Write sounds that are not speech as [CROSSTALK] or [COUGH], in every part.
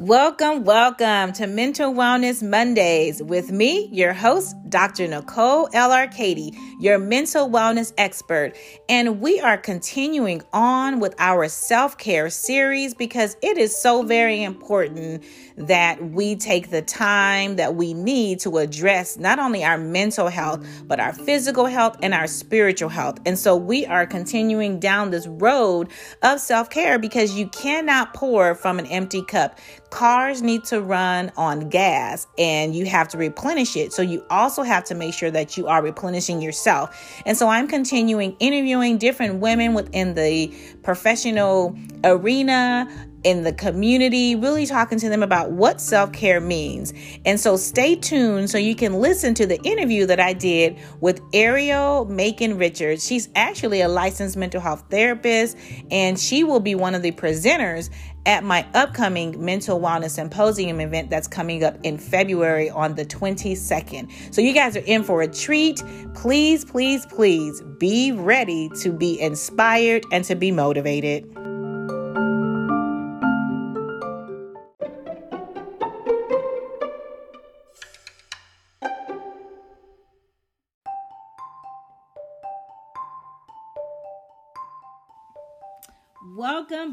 Welcome, welcome to Mental Wellness Mondays with me, your host, Dr. Nicole L. Arcady, your mental wellness expert. And we are continuing on with our self care series because it is so very important that we take the time that we need to address not only our mental health, but our physical health and our spiritual health. And so we are continuing down this road of self care because you cannot pour from an empty cup. Cars need to run on gas and you have to replenish it. So you also have to make sure that you are replenishing yourself. And so I'm continuing interviewing different women within the professional arena in the community, really talking to them about what self care means. And so stay tuned so you can listen to the interview that I did with Ariel Macon Richards. She's actually a licensed mental health therapist, and she will be one of the presenters at my upcoming mental wellness symposium event that's coming up in February on the 22nd. So you guys are in for a treat. Please, please, please be ready to be inspired and to be motivated.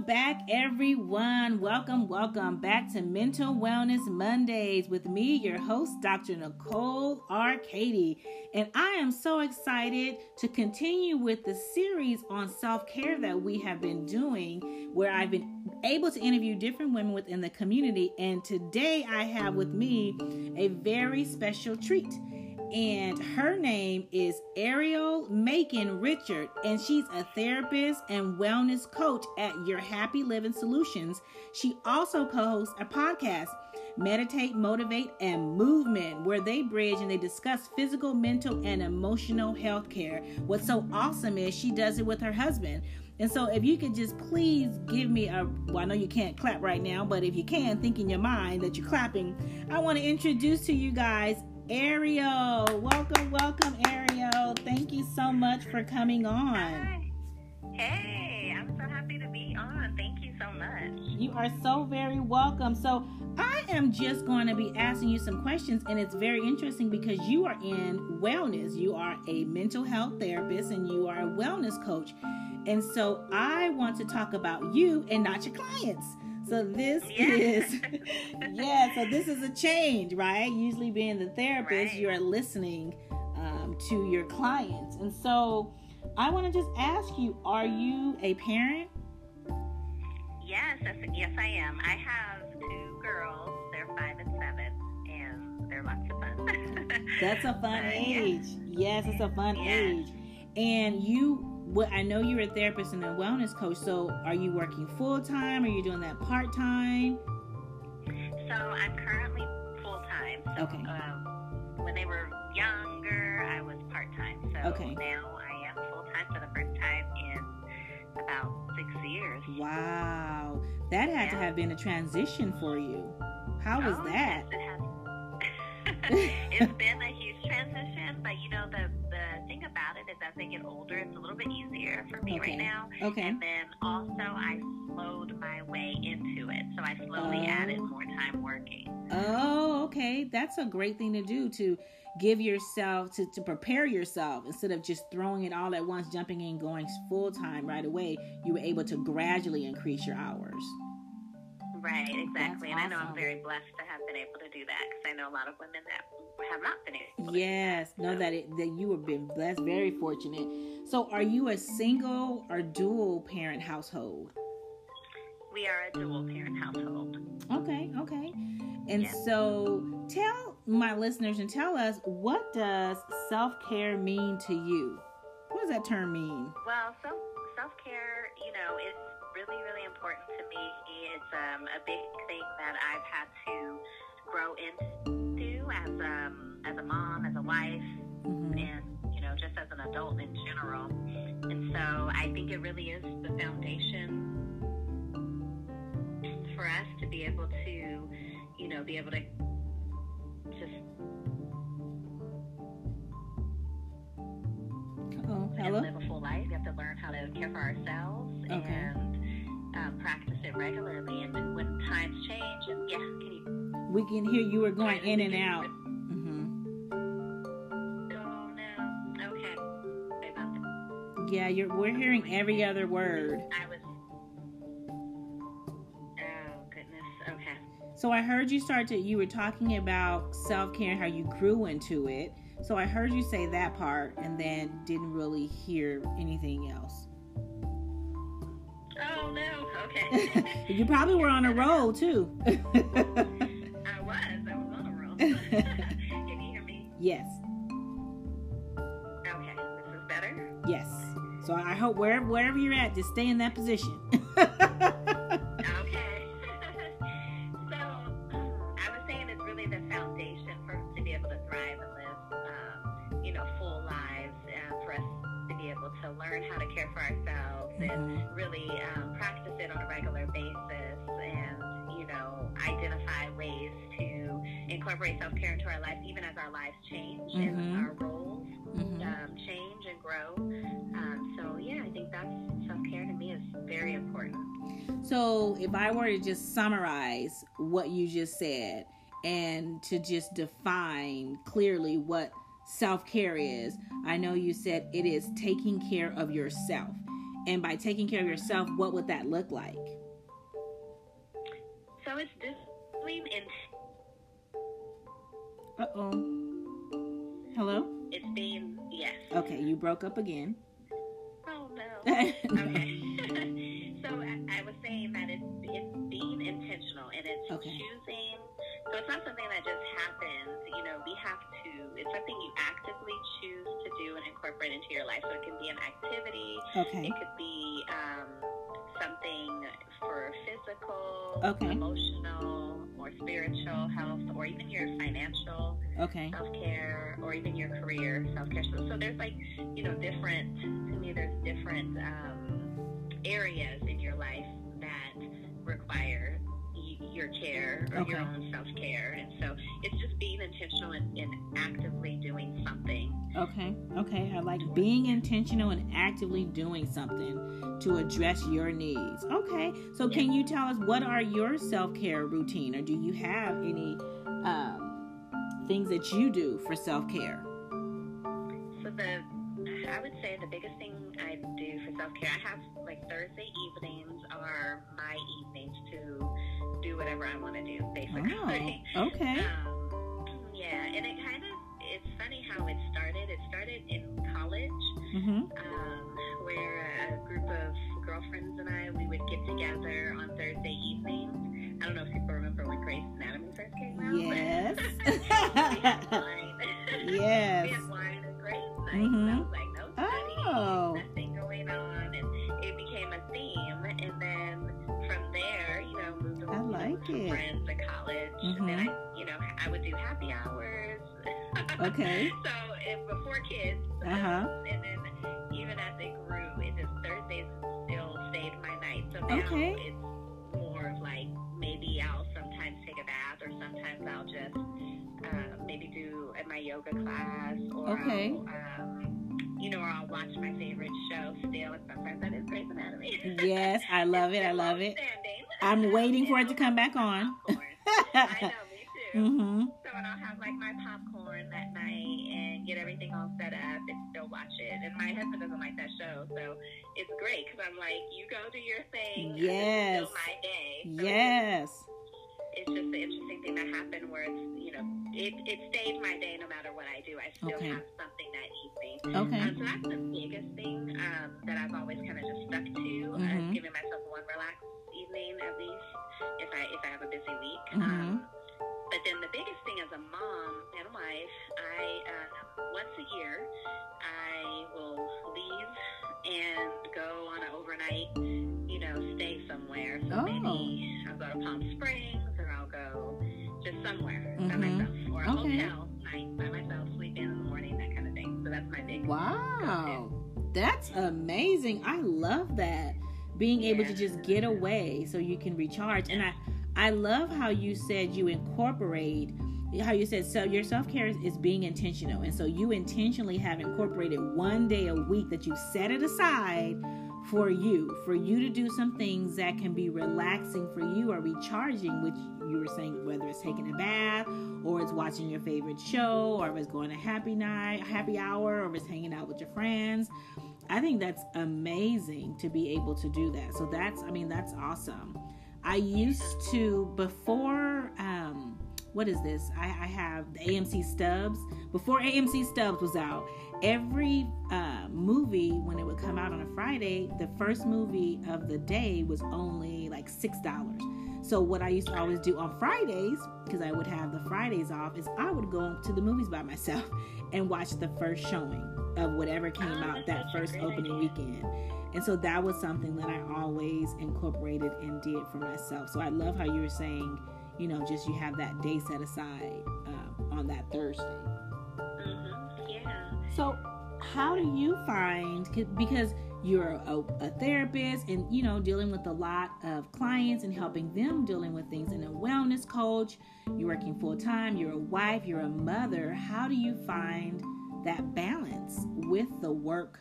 Back, everyone. Welcome, welcome back to Mental Wellness Mondays with me, your host, Dr. Nicole Arcady. And I am so excited to continue with the series on self care that we have been doing, where I've been able to interview different women within the community. And today I have with me a very special treat and her name is Ariel Macon Richard, and she's a therapist and wellness coach at Your Happy Living Solutions. She also co-hosts a podcast, Meditate, Motivate, and Movement, where they bridge and they discuss physical, mental, and emotional health care. What's so awesome is she does it with her husband. And so, if you could just please give me a, well, I know you can't clap right now, but if you can, think in your mind that you're clapping, I want to introduce to you guys Ariel. Welcome, welcome, Ariel. Thank you so much for coming on. Hi. Hey, I'm so happy to be on. Thank you so much. You are so very welcome. So, I am just going to be asking you some questions, and it's very interesting because you are in wellness. You are a mental health therapist and you are a wellness coach. And so, I want to talk about you and not your clients. So this yeah. is [LAUGHS] yeah, so this is a change, right? Usually being the therapist, right. you're listening um, to your clients. And so I want to just ask you, are you a parent? Yes, yes I am. I have two girls. They're 5 and 7 and they're lots of fun. [LAUGHS] That's a fun uh, age. Yeah. Yes, it's a fun yeah. age. And you what I know you're a therapist and a wellness coach. So, are you working full time? Are you doing that part time? So, I'm currently full time. So, okay. Um, when they were younger, I was part time. So okay. now I am full time for the first time in about six years. Wow, that had yeah. to have been a transition for you. How was oh, that? Yes, it has. [LAUGHS] [LAUGHS] it's been a huge transition, but you know the the thing about it is as they get older, it's a little bit easier for me okay. right now. Okay. And then also I slowed my way into it, so I slowly oh. added more time working. Oh, okay, that's a great thing to do to give yourself to, to prepare yourself instead of just throwing it all at once jumping in going full time right away you were able to gradually increase your hours Right, oh, exactly. and I know I'm very blessed to have been able to do that because I know a lot of women that have not been able. Yes, know so. that it, that you have been blessed, very fortunate. So, are you a single or dual parent household? We are a dual parent household. Okay, okay. And so, tell my listeners and tell us what does self care mean to you? What does that term mean? Well, self wife, mm-hmm. and you know, just as an adult in general. And so I think it really is the foundation for us to be able to, you know, be able to just. Oh, hello. live a full life. We have to learn how to care for ourselves okay. and um, practice it regularly. And then when times change and Yeah, can you? We can hear you were going in and out. Yeah, you're. We're hearing every other word. I was. Oh goodness. Okay. So I heard you start to. You were talking about self care and how you grew into it. So I heard you say that part, and then didn't really hear anything else. Oh no. Okay. [LAUGHS] you probably were on a roll too. [LAUGHS] I was. I was on a roll. [LAUGHS] Can you hear me? yes, Okay. This is better. yes. So I hope wherever wherever you're at, just stay in that position. [LAUGHS] So, if I were to just summarize what you just said and to just define clearly what self care is, I know you said it is taking care of yourself. And by taking care of yourself, what would that look like? So it's discipline and Uh oh. Hello? it's being yes. Okay, you broke up again. Oh no. [LAUGHS] okay. And it's Okay. choosing. So it's not something that just happens. You know, we have to. It's something you actively choose to do and incorporate into your life. So it can be an activity. Okay. It could be um, something for physical, Okay. emotional, or spiritual health, or even your financial Okay. self care, or even your career self care. So, so there's like, you know, different. To me, there's different um, areas in your life that require your care or your own self care, and so it's just being intentional and, and actively doing something. Okay. Okay. I like being intentional and actively doing something to address your needs. Okay. So can you tell us what are your self-care routine or do you have any um, things that you do for self-care? So the, I would say the biggest thing I do for self care, I have like Thursday evenings are my evenings to do whatever I want to do, basically. Oh, okay. [LAUGHS] Um, yeah, and it kind of, it's funny how it started. It started in college, Mhm. um, where a group of girlfriends and I, we would get together on Thursday evenings. I don't know if people remember when Grey's Anatomy first came out. Yes. [LAUGHS] we had wine. [LAUGHS] Yes. we had wine and Grey's night. Mhm. And college. And then I, you know, I would do happy hours. Okay. [LAUGHS] so if, before kids. Uh-huh. um, and then even as it grew, it just Thursdays still stayed my night. So now Okay. it's more of like maybe I'll sometimes take a bath or sometimes I'll just uh, maybe do at my yoga class or Okay. I'll, um, you know, or I'll watch my favorite show still, and sometimes that is Grey's Anatomy. [LAUGHS] Yes, I love it. I love it. I'm waiting for it to [LAUGHS] come back on. I know, me too. mhm. So and I'll have like my popcorn that night and get everything all set up and still watch it. And my husband doesn't like that show, so it's great because I'm like, you go do your thing. and Yes. This is still my day. So Yes. It's just an interesting thing that happened where it's you know it it stayed my day no matter what I do. I still Okay. have something that evening. Okay. Um, so that's the biggest thing um, that I've always kind of just stuck to, uh, Mhm. giving myself one relaxed evening at least if I if I have a busy week. Mhm. Um, but then the biggest thing as a mom and wife, I uh, once a year I will leave and go on an overnight, you know, stay somewhere. So Oh. maybe I'll go to Palm Springs go just somewhere by Mhm. myself or a Okay. hotel night by myself, sleep in in the morning, that kind of thing. So that's my big Wow. That's amazing. I love that. Being able to just get away so you can recharge. And I I love how you said you incorporate how you said so your self-care is, is being intentional. And so you intentionally have incorporated one day a week that you set it aside for you, for you to do some things that can be relaxing for you or recharging, which you were saying, whether it's taking a bath or it's watching your favorite show or it's going to happy night, happy hour, or it's hanging out with your friends. I think that's amazing to be able to do that. So that's, I mean, that's awesome. I used to, before, um, what is this? I, I have the AMC Stubs. Before AMC Stubs was out, every uh, movie when it would come out on a Friday, the first movie of the day was only like six dollars. So what I used to always do on Fridays, because I would have the Fridays off, is I would go to the movies by myself [LAUGHS] and watch the first showing of whatever came oh, out that first opening weekend. And so that was something that I always incorporated and did for myself. So I love how you were saying, you know, just you have that day set aside uh, on that Thursday. Mm-hmm. Yeah. So how do you find because you're a, a, therapist and you know dealing with a lot of clients and helping them dealing with things and a wellness coach you're working full time you're a wife you're a mother how do you find that balance with the work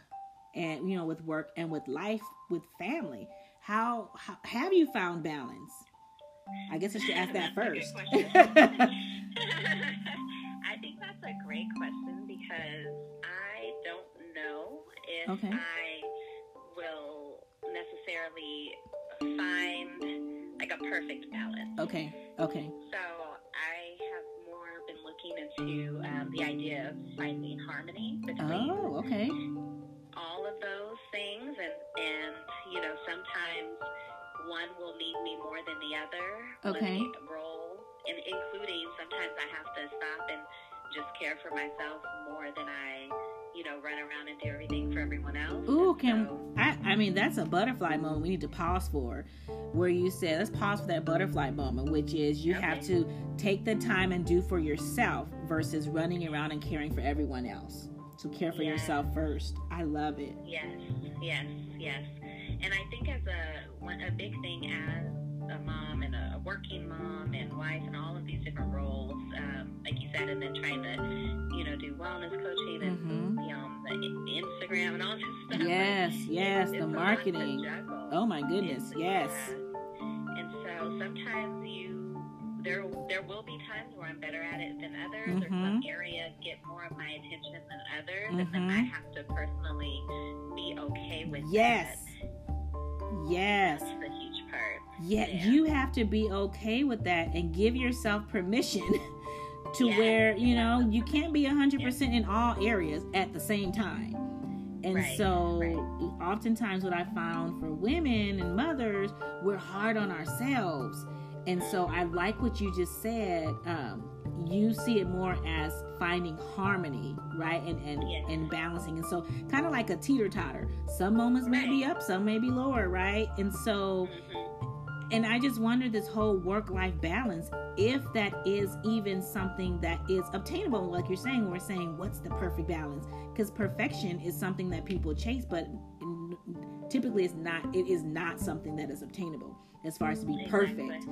and you know with work and with life with family how, how have you found balance i guess i should ask that first. [LAUGHS] [LAUGHS] i think that's a great question because i don't know if okay. i will necessarily find like a perfect balance. Okay okay. So i have more been looking into um, the idea of finding harmony between oh okay. all of those things and and you know sometimes one will need me more than the other okay role and including sometimes i have to stop and just care for myself more than i you know run around and do everything for everyone else ooh can so, i i mean that's a butterfly moment we need to pause for where you said let's pause for that butterfly moment which is you okay. have to take the time and do for yourself versus running around and caring for everyone else so care for yes. yourself first. I love it. Yes, yes, yes. And I think as a one, a big thing as a mom and a working mom and wife and all of these different roles, um, like you said, and then trying to, you know, do wellness coaching and mm-hmm. be on the Instagram and all [LAUGHS] this stuff. Yes, yes, it's, the marketing. Oh my goodness, it's, yes. Yeah. And so sometimes you there there will be times where I'm better at it than others, mm-hmm. or some mm-hmm. areas get more of my attention than others, mm-hmm. and then I mm-hmm. have to personally be okay with yes. that. Yes. That's a huge part. Yeah, yeah, you have to be okay with that and give yourself permission [LAUGHS] to yes. where, you know, you can't be 100% yes. in all areas at the same time. And right, so, right. oftentimes, what I found for women and mothers, we're hard on ourselves and so I like what you just said. Um, you see it more as finding harmony, right? And and, and balancing. And so kind of like a teeter totter. Some moments right. may be up, some may be lower, right? And so mm-hmm. and I just wonder this whole work life balance, if that is even something that is obtainable, like you're saying, we're saying, what's the perfect balance? Because perfection is something that people chase, but typically it's not, it is not something that is obtainable as far as to be perfect,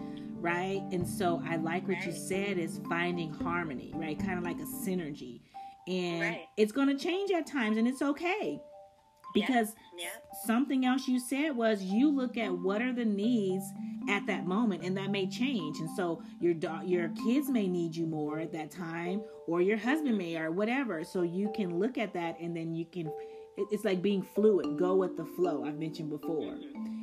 right? And so I like what you said is finding harmony, right? Kind of like a synergy. And right. it's going to change at times and it's okay. Because yeah. Yeah. something else you said was you look at what are the needs at that moment and that may change. And so your do- your kids may need you more at that time or your husband may or whatever. So you can look at that and then you can it's like being fluid, go with the flow, I've mentioned before.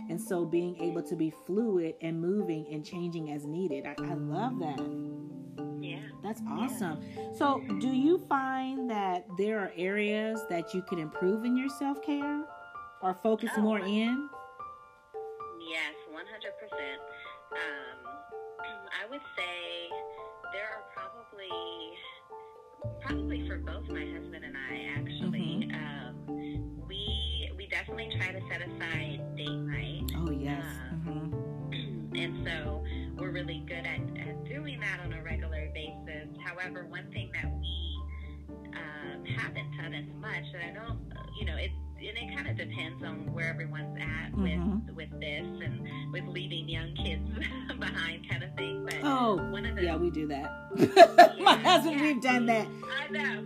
And so being able to be fluid and moving and changing as needed. I, I love that. Yeah. That's awesome. Yeah. So, do you find that there are areas that you can improve in your self care or focus oh, more in? Yes, 100%. Um, [CLEARS THROAT] I would say there are probably, probably for both my husband and I, actually. Mm-hmm. Definitely try to set aside date night. Oh, yes. Um, mm-hmm. And so we're really good at, at doing that on a regular basis. However, one thing that we um, haven't done as much, and I know, you know, it, and it kind of depends on where everyone's at mm-hmm. with with this and with leaving young kids [LAUGHS] behind, kind of thing. But oh, one of the, yeah, we do that. yeah, [LAUGHS] My husband, yeah, we've done that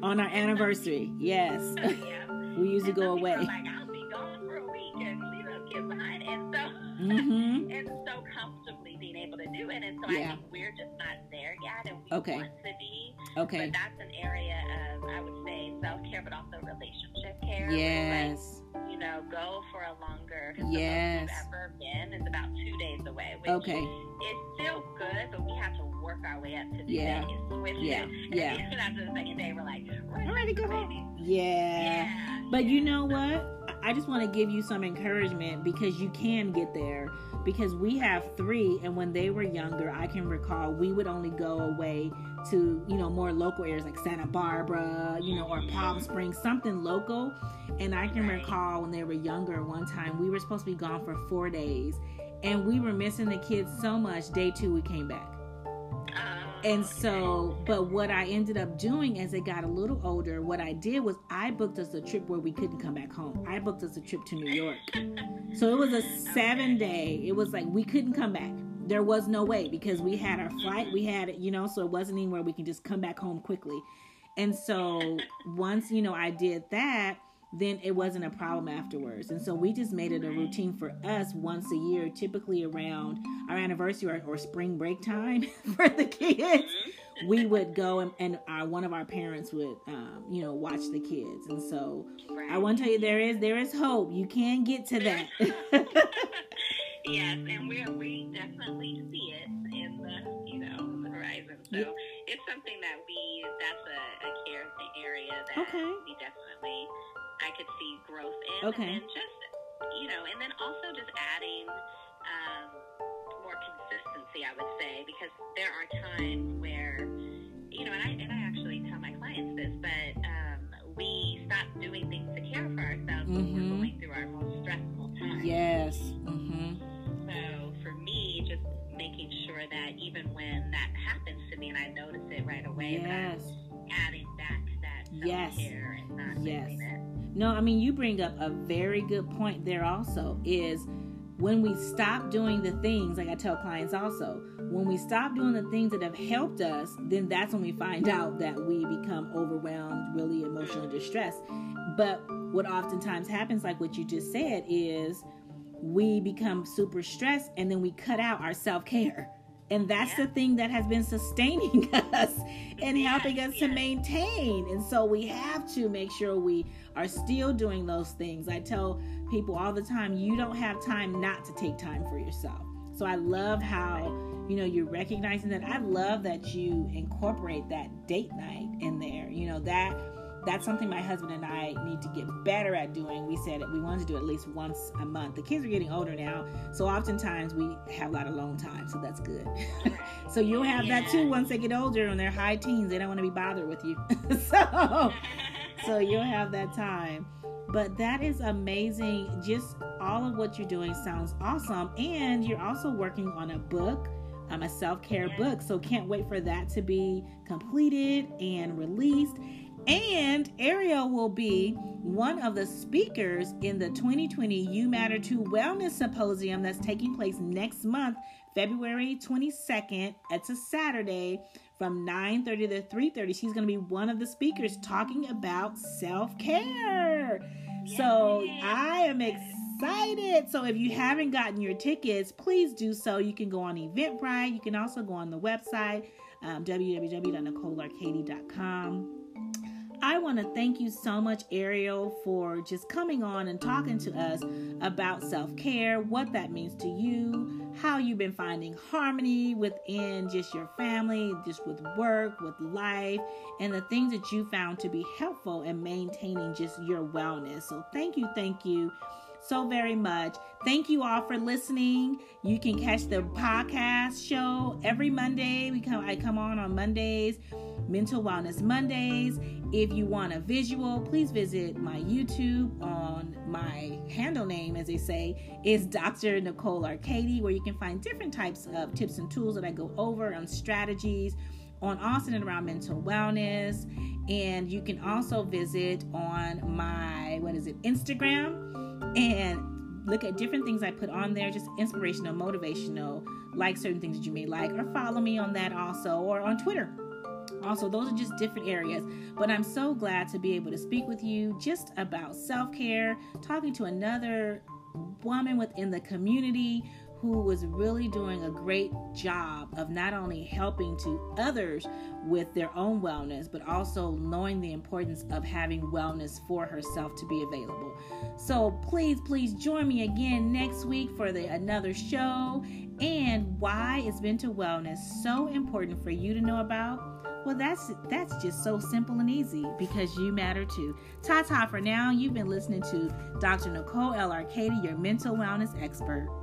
on our anniversary. Yes, [LAUGHS] yeah. we usually go away. Like, mm-hmm. and so comfortably being able to do it. And so yeah. I think we're just not there yet, and we okay. want to be. Okay. But that's an area of I would say self care, but also relationship care. Yes. Know, go for a longer. Yes. The ever been is about two days away. Which okay. It's still good, but we have to work our way up to the yeah. yeah. Yeah. And after the second day, we're like, we're ready to go home. Yeah. yeah. But you know what? I just want to give you some encouragement because you can get there. Because we have three, and when they were younger, I can recall we would only go away to, you know, more local areas like Santa Barbara, you know, or mm-hmm. Palm Springs, something local. And I can recall when they were younger, one time we were supposed to be gone for four days, and we were missing the kids so much. Day two, we came back. Uh-huh. And so, but what I ended up doing as they got a little older, what I did was I booked us a trip where we couldn't come back home. I booked us a trip to New York. So it was a seven day, it was like we couldn't come back. There was no way because we had our flight, we had it, you know, so it wasn't anywhere we can just come back home quickly. And so once, you know, I did that, then it wasn't a problem afterwards. And so we just made it a routine for us once a year, typically around our anniversary or, or spring break time [LAUGHS] for the kids. Mm-hmm. We would go and, and our, one of our parents would, um, you know, watch the kids. And so right. I want to tell you, there is there is hope. You can get to that. [LAUGHS] [LAUGHS] yes, and we we definitely see it in the you know the horizon. So yeah. It's something that we that's a, a care area that okay. we definitely I could see growth in. Okay. And just, you know, and then also just adding um, more consistency, I would say, because there are times where, you know, and I, and I actually tell my clients this, but um, we stop doing things to care for ourselves mm-hmm. when we're mm-hmm. going through our most stressful times. Yes. Happens to me and I notice it right away, yes. adding back that yes. and not yes. it. No, I mean, you bring up a very good point there also is when we stop doing the things, like I tell clients also, when we stop doing the things that have helped us, then that's when we find out that we become overwhelmed, really emotionally mm-hmm. distressed. But what oftentimes happens, like what you just said, is we become super stressed and then we cut out our self care. And that's yeah. the thing that has been sustaining [LAUGHS] us and helping us to maintain. And so we have to make sure we are still doing those things. I tell people all the time, you don't have time not to take time for yourself. So I love how, you know, you're recognizing that. I love that you incorporate that date night in there. You know, that that's something my husband and I need to get better at doing. We said we wanted to do at least once a month. The kids are getting older now, so oftentimes we have a lot of alone time, so that's good. [LAUGHS] so you'll have yeah. that too once they get older and they're high teens. They don't want to be bothered with you. [LAUGHS] so [LAUGHS] so you'll have that time. But that is amazing. Just all of what you're doing sounds awesome. And you're also working on a book, um, a self care book. So can't wait for that to be completed and released. And Ariel will be one of the speakers in the 2020 You Matter Too Wellness Symposium that's taking place next month, February 22nd. It's a Saturday from 9:30 to 3:30. She's going to be one of the speakers talking about self-care. So, I am excited. So, if you haven't gotten your tickets, please do so. You can go on Eventbrite. You can also go on the website um, www.nicolearcady.com. I want to thank you so much, Ariel, for just coming on and talking to us about self care, what that means to you, how you've been finding harmony within just your family, just with work, with life, and the things that you found to be helpful in maintaining just your wellness. So, thank you, thank you so very much. Thank you all for listening. You can catch the podcast show every Monday. We come I come on on Mondays, Mental Wellness Mondays. If you want a visual, please visit my YouTube on my handle name, as they say, is Dr. Nicole Arcady, where you can find different types of tips and tools that I go over on strategies on Austin and around mental wellness. And you can also visit on my, what is it, Instagram and look at different things I put on there, just inspirational, motivational, like certain things that you may like, or follow me on that also, or on Twitter. Also, those are just different areas. But I'm so glad to be able to speak with you just about self care, talking to another woman within the community who was really doing a great job of not only helping to others with their own wellness, but also knowing the importance of having wellness for herself to be available. So please, please join me again next week for the another show and why is mental wellness so important for you to know about. Well, that's that's just so simple and easy because you matter too. Ta ta for now. You've been listening to Dr. Nicole L. Arcady, your mental wellness expert.